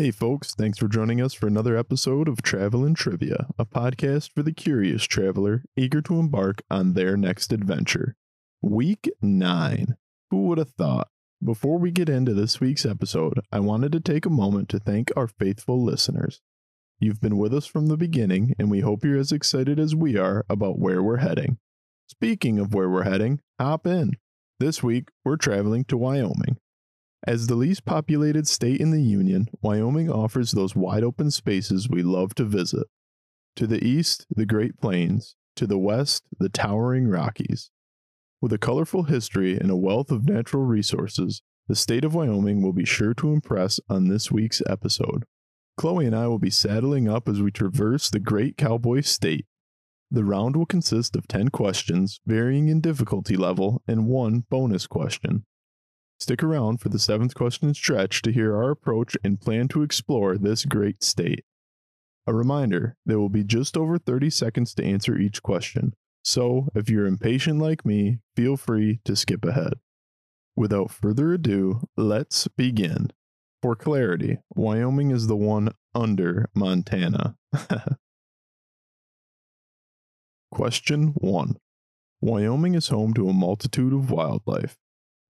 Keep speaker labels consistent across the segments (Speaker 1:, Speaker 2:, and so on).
Speaker 1: Hey, folks, thanks for joining us for another episode of Travelin' Trivia, a podcast for the curious traveler eager to embark on their next adventure. Week 9. Who would have thought? Before we get into this week's episode, I wanted to take a moment to thank our faithful listeners. You've been with us from the beginning, and we hope you're as excited as we are about where we're heading. Speaking of where we're heading, hop in. This week, we're traveling to Wyoming. As the least populated state in the Union, Wyoming offers those wide open spaces we love to visit. To the east, the Great Plains, to the west, the towering Rockies. With a colorful history and a wealth of natural resources, the state of Wyoming will be sure to impress on this week's episode. Chloee and I will be saddling up as we traverse the great cowboy state. The round will consist of 10 questions, varying in difficulty level, and one bonus question. Stick around for the seventh question stretch to hear our approach and plan to explore this great state. A reminder there will be just over 30 seconds to answer each question, so if you're impatient like me, feel free to skip ahead. Without further ado, let's begin. For clarity, Wyoming is the one under Montana. Question 1 Wyoming is home to a multitude of wildlife.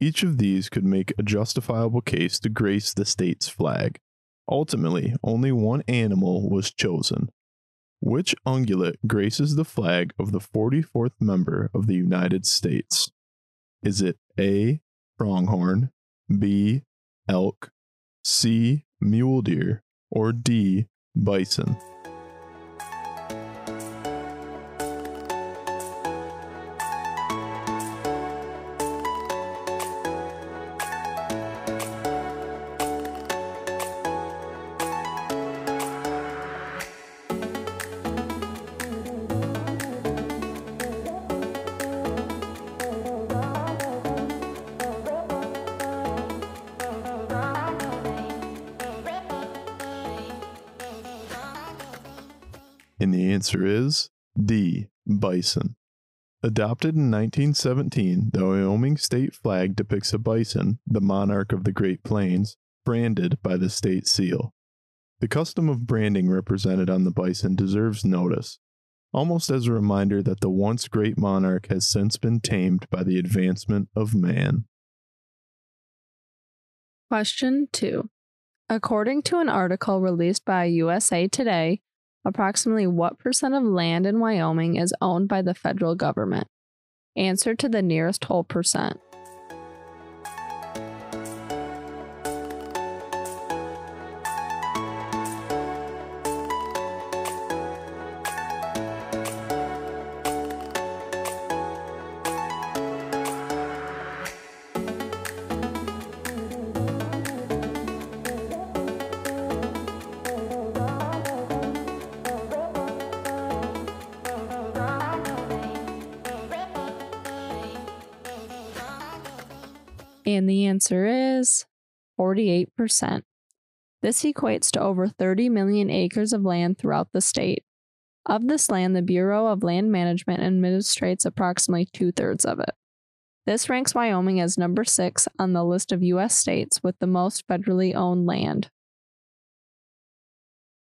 Speaker 1: Each of these could make a justifiable case to grace the state's flag. Ultimately, only one animal was chosen. Which ungulate graces the flag of the 44th member of the United States? Is it A. Pronghorn, B. Elk, C. Mule deer, or D. Bison? And the answer is D. Bison. Adopted in 1917, the Wyoming state flag depicts a bison, the monarch of the Great Plains, branded by the state seal. The custom of branding represented on the bison deserves notice, almost as a reminder that the once great monarch has since been tamed by the advancement of man.
Speaker 2: Question 2. According to an article released by USA Today, approximately what percent of land in Wyoming is owned by the federal government? Answer to the nearest whole percent. And the answer is 48%. This equates to over 30 million acres of land throughout the state. Of this land, the Bureau of Land Management administrates approximately two thirds of it. This ranks Wyoming as number six on the list of U.S. states with the most federally owned land.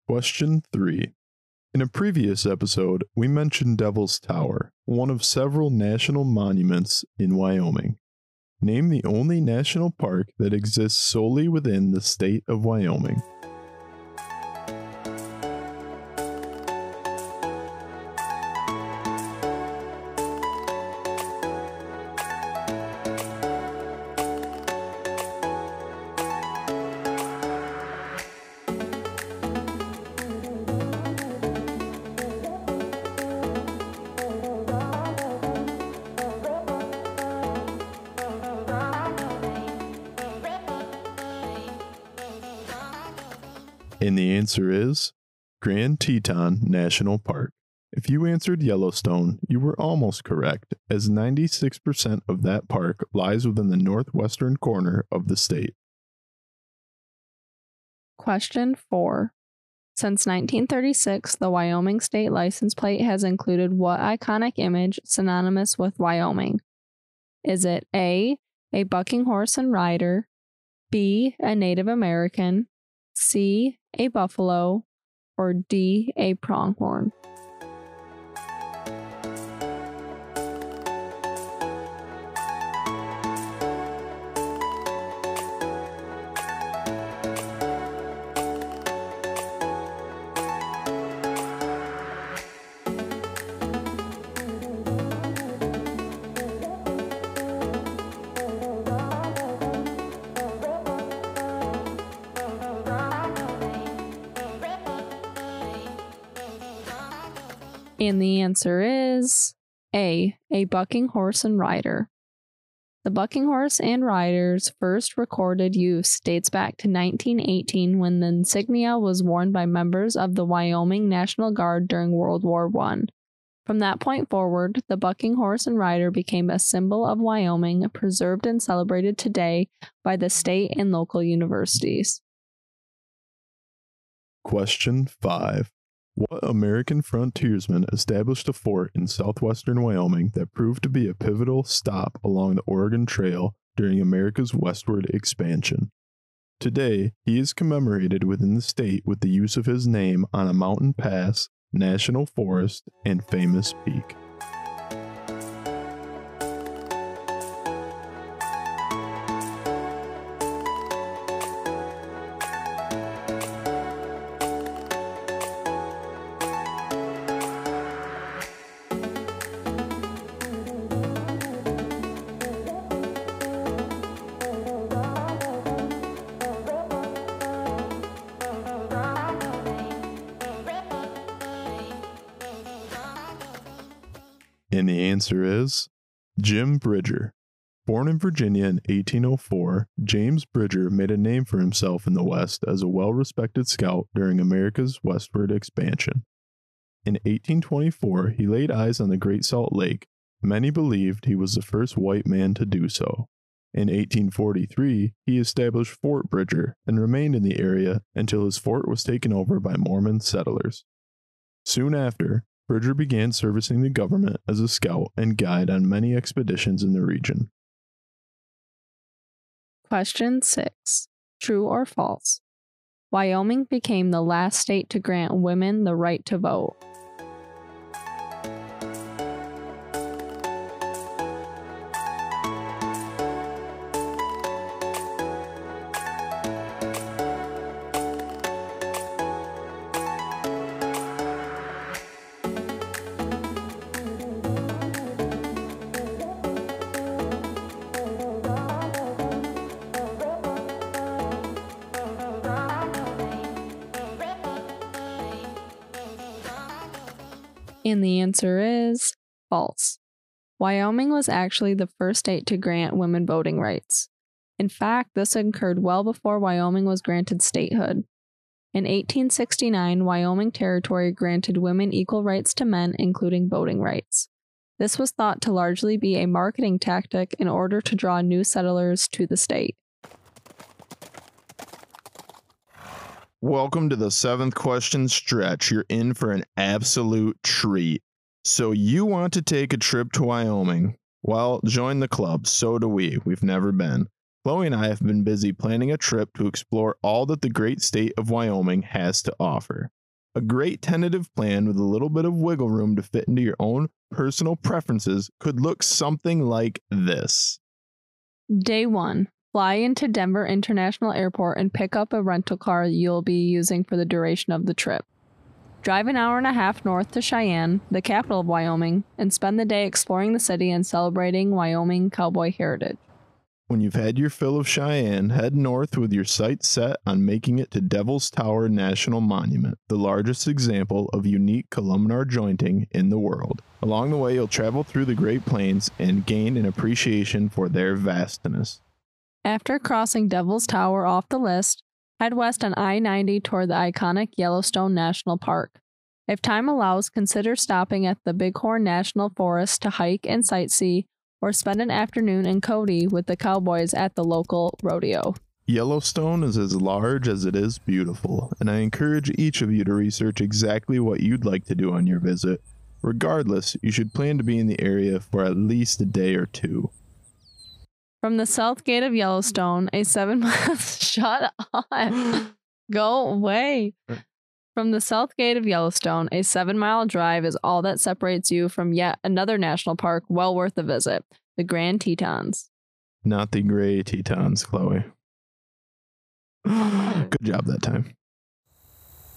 Speaker 1: Question 3. In a previous episode, we mentioned Devil's Tower, one of several national monuments in Wyoming. Name the only national park that exists solely within the state of Wyoming. Grand Teton National Park. If you answered Yellowstone, you were almost correct, as 96% of that park lies within the northwestern corner of the state.
Speaker 2: Question 4. Since 1936, the Wyoming state license plate has included what iconic image synonymous with Wyoming? Is it A, a bucking horse and rider, B, a Native American, C. A buffalo, or D. A pronghorn? And the answer is A. A bucking horse and rider. The bucking horse and rider's first recorded use dates back to 1918 when the insignia was worn by members of the Wyoming National Guard during World War I. From that point forward, the bucking horse and rider became a symbol of Wyoming, preserved and celebrated today by the state and local universities.
Speaker 1: Question 5. What American frontiersman established a fort in southwestern Wyoming that proved to be a pivotal stop along the Oregon Trail during America's westward expansion? Today, he is commemorated within the state with the use of his name on a mountain pass, national forest, and famous peak. And the answer is Jim Bridger. Born in Virginia in 1804, James Bridger made a name for himself in the West as a well respected scout during America's westward expansion. In 1824, he laid eyes on the Great Salt Lake. Many believed he was the first white man to do so. In 1843, he established Fort Bridger and remained in the area until his fort was taken over by Mormon settlers. Soon after, Bridger began servicing the government as a scout and guide on many expeditions in the region.
Speaker 2: Question 6. True or false? Wyoming became the last state to grant women the right to vote. And the answer is false. Wyoming was actually the first state to grant women voting rights. In fact, this occurred well before Wyoming was granted statehood. In 1869, Wyoming Territory granted women equal rights to men, including voting rights. This was thought to largely be a marketing tactic in order to draw new settlers to the state.
Speaker 1: Welcome to the seventh question stretch. You're in for an absolute treat. So, you want to take a trip to Wyoming? Well, join the club. So do we. We've never been. Chloee and I have been busy planning a trip to explore all that the great state of Wyoming has to offer. A great tentative plan with a little bit of wiggle room to fit into your own personal preferences could look something like this.
Speaker 2: Day 1 Fly into Denver International Airport and pick up a rental car you'll be using for the duration of the trip. Drive an hour and a half north to Cheyenne, the capital of Wyoming, and spend the day exploring the city and celebrating Wyoming cowboy heritage.
Speaker 1: When you've had your fill of Cheyenne, head north with your sights set on making it to Devil's Tower National Monument, the largest example of unique columnar jointing in the world. Along the way, you'll travel through the Great Plains and gain an appreciation for their vastness.
Speaker 2: After crossing Devil's Tower off the list, head west on I 90 toward the iconic Yellowstone National Park. If time allows, consider stopping at the Bighorn National Forest to hike and sightsee or spend an afternoon in Cody with the cowboys at the local rodeo.
Speaker 1: Yellowstone is as large as it is beautiful, and I encourage each of you to research exactly what you'd like to do on your visit. Regardless, you should plan to be in the area for at least a day or two.
Speaker 2: From the south gate of Yellowstone, a seven mile shut on. Go away. Uh. From the south gate of Yellowstone, a seven mile drive is all that separates you from yet another national park well worth a visit the Grand Tetons.
Speaker 1: Not the gray Tetons, Chloee. Good job that time.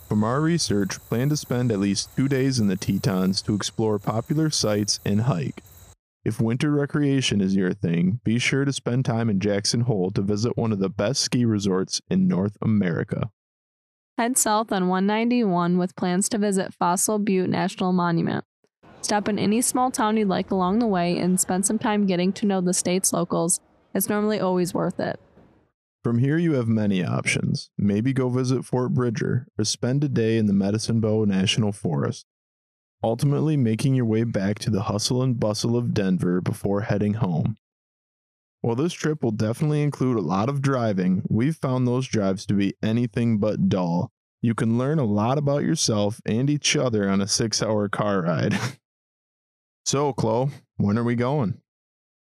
Speaker 1: From our research, plan to spend at least two days in the Tetons to explore popular sites and hike. If winter recreation is your thing, be sure to spend time in Jackson Hole to visit one of the best ski resorts in North America.
Speaker 2: Head south on 191 with plans to visit Fossil Butte National Monument. Stop in any small town you'd like along the way and spend some time getting to know the state's locals. It's normally always worth it.
Speaker 1: From here, you have many options. Maybe go visit Fort Bridger or spend a day in the Medicine Bow National Forest. Ultimately, making your way back to the hustle and bustle of Denver before heading home. While this trip will definitely include a lot of driving, we've found those drives to be anything but dull. You can learn a lot about yourself and each other on a six hour car ride. so, Chloee, when are we going?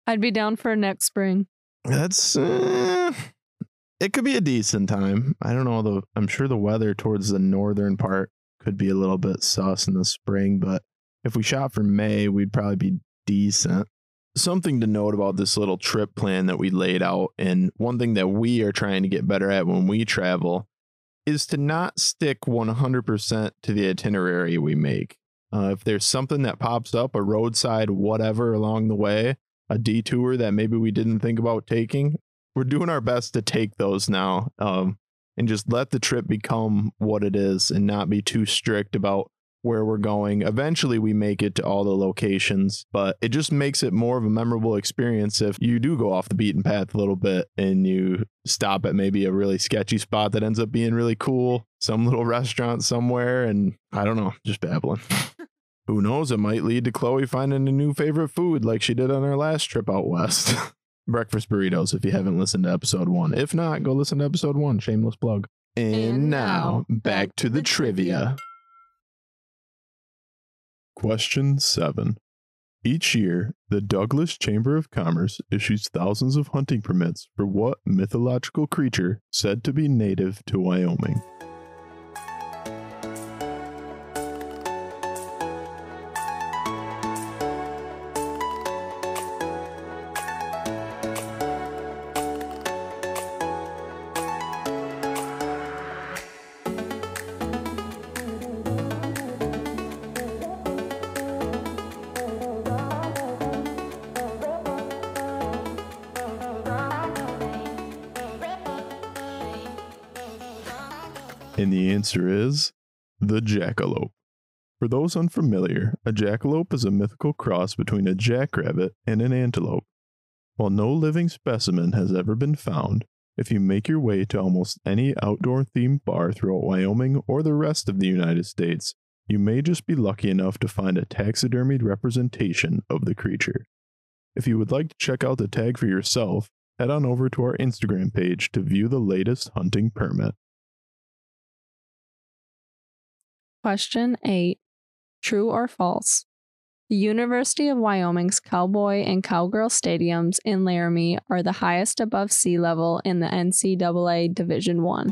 Speaker 2: I'd be down for next spring.
Speaker 1: That's uh, it could be a decent time. I don't know the I'm sure the weather towards the northern part could be a little bit sus in the spring, but if we shot for May, we'd probably be decent. Something to note about this little trip plan that we laid out, and one thing that we are trying to get better at when we travel is to not stick 100% to the itinerary we make. Uh, if there's something that pops up, a roadside whatever along the way, a detour that maybe we didn't think about taking, we're doing our best to take those now um, and just let the trip become what it is and not be too strict about where we're going. Eventually, we make it to all the locations, but it just makes it more of a memorable experience if you do go off the beaten path a little bit and you stop at maybe a really sketchy spot that ends up being really cool, some little restaurant somewhere, and I don't know, just babbling. Who knows? It might lead to Chloee finding a new favorite food like she did on her last trip out west. Breakfast burritos, if you haven't listened to episode one. If not, go listen to episode one. Shameless plug. And,
Speaker 2: And
Speaker 1: now, back to the trivia. Question 7. Each year, the Douglas Chamber of Commerce issues thousands of hunting permits for what mythological creature said to be native to Wyoming? And the answer is the jackalope. For those unfamiliar, a jackalope is a mythical cross between a jackrabbit and an antelope. While no living specimen has ever been found, if you make your way to almost any outdoor themed bar throughout Wyoming or the rest of the United States, you may just be lucky enough to find a taxidermied representation of the creature. If you would like to check out the tag for yourself, head on over to our Instagram page to view the latest hunting permit.
Speaker 2: Question 8 True or false? The University of Wyoming's Cowboy and Cowgirl Stadiums in Laramie are the highest above sea level in the NCAA Division 1.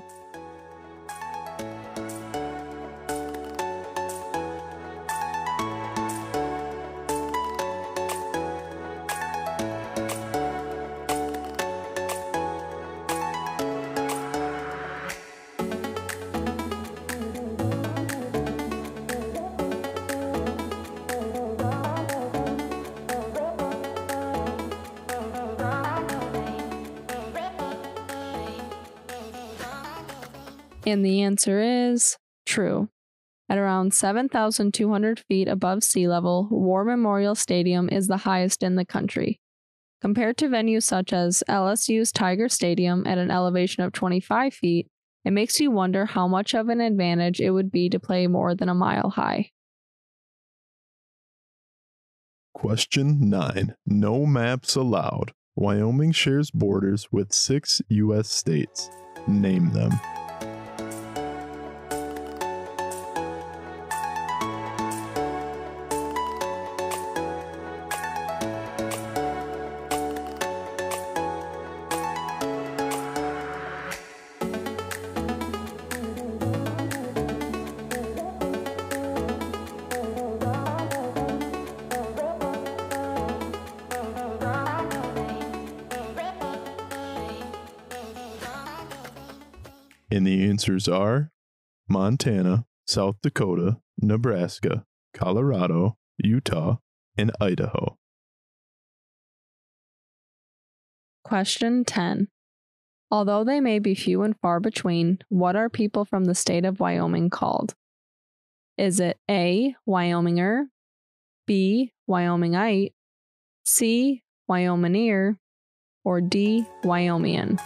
Speaker 2: And the answer is true. At around 7,200 feet above sea level, War Memorial Stadium is the highest in the country. Compared to venues such as LSU's Tiger Stadium at an elevation of 25 feet, it makes you wonder how much of an advantage it would be to play more than a mile high.
Speaker 1: Question 9. No maps allowed. Wyoming shares borders with six U.S. states. Name them. And the answers are Montana, South Dakota, Nebraska, Colorado, Utah, and Idaho.
Speaker 2: Question 10. Although they may be few and far between, what are people from the state of Wyoming called? Is it A. Wyominger, B. Wyomingite, C. Wyominger, or D. Wyomian?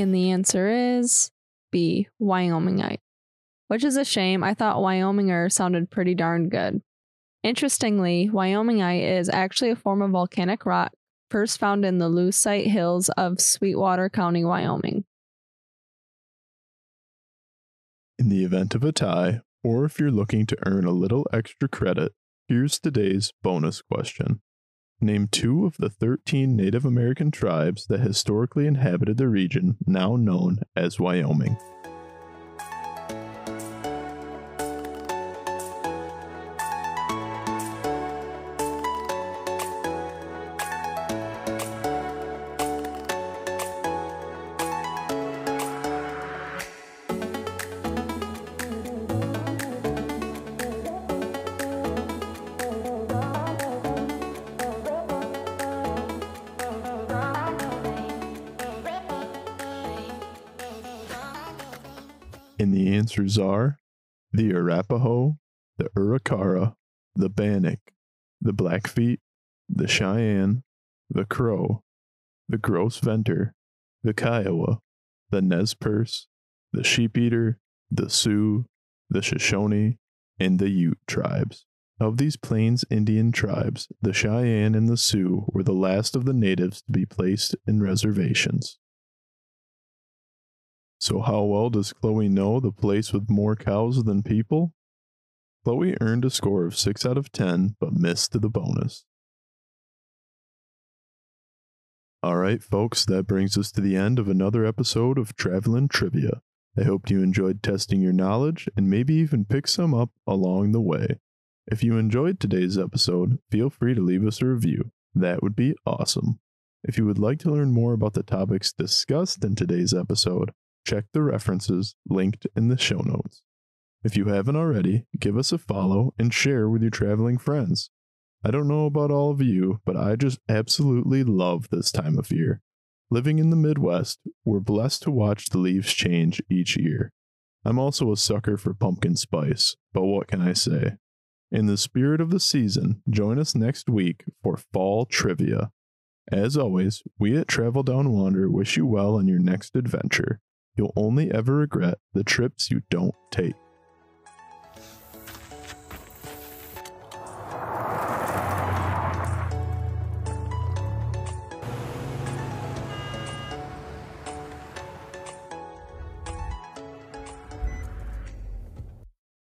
Speaker 2: And the answer is B. Wyomingite, which is a shame. I thought Wyominger sounded pretty darn good. Interestingly, Wyomingite is actually a form of volcanic rock first found in the Leucite Hills of Sweetwater County, Wyoming.
Speaker 1: In the event of a tie, or if you're looking to earn a little extra credit, here's today's bonus question. Name two of the 13 Native American tribes that historically inhabited the region now known as Wyoming. And the answers are the Arapaho, the Arikara, the Bannock, the Blackfeet, the Cheyenne, the Crow, the Gros Ventre, the Kiowa, the Nez Perce, the Sheep Eater, the Sioux, the Shoshone, and the Ute tribes. Of these Plains Indian tribes, the Cheyenne and the Sioux were the last of the natives to be placed in reservations. So, how well does Chloee know the place with more cows than people? Chloee earned a score of 6 out of 10, but missed the bonus. Alright, folks, that brings us to the end of another episode of Travelin' Trivia. I hope you enjoyed testing your knowledge and maybe even pick some up along the way. If you enjoyed today's episode, feel free to leave us a review. That would be awesome. If you would like to learn more about the topics discussed in today's episode, check the references linked in the show notes. If you haven't already, give us a follow and share with your traveling friends. I don't know about all of you, but I just absolutely love this time of year. Living in the Midwest, we're blessed to watch the leaves change each year. I'm also a sucker for pumpkin spice, but what can I say? In the spirit of the season, join us next week for fall trivia. As always, we at Travel Down Wander wish you well on your next adventure. You'll only ever regret the trips you don't take.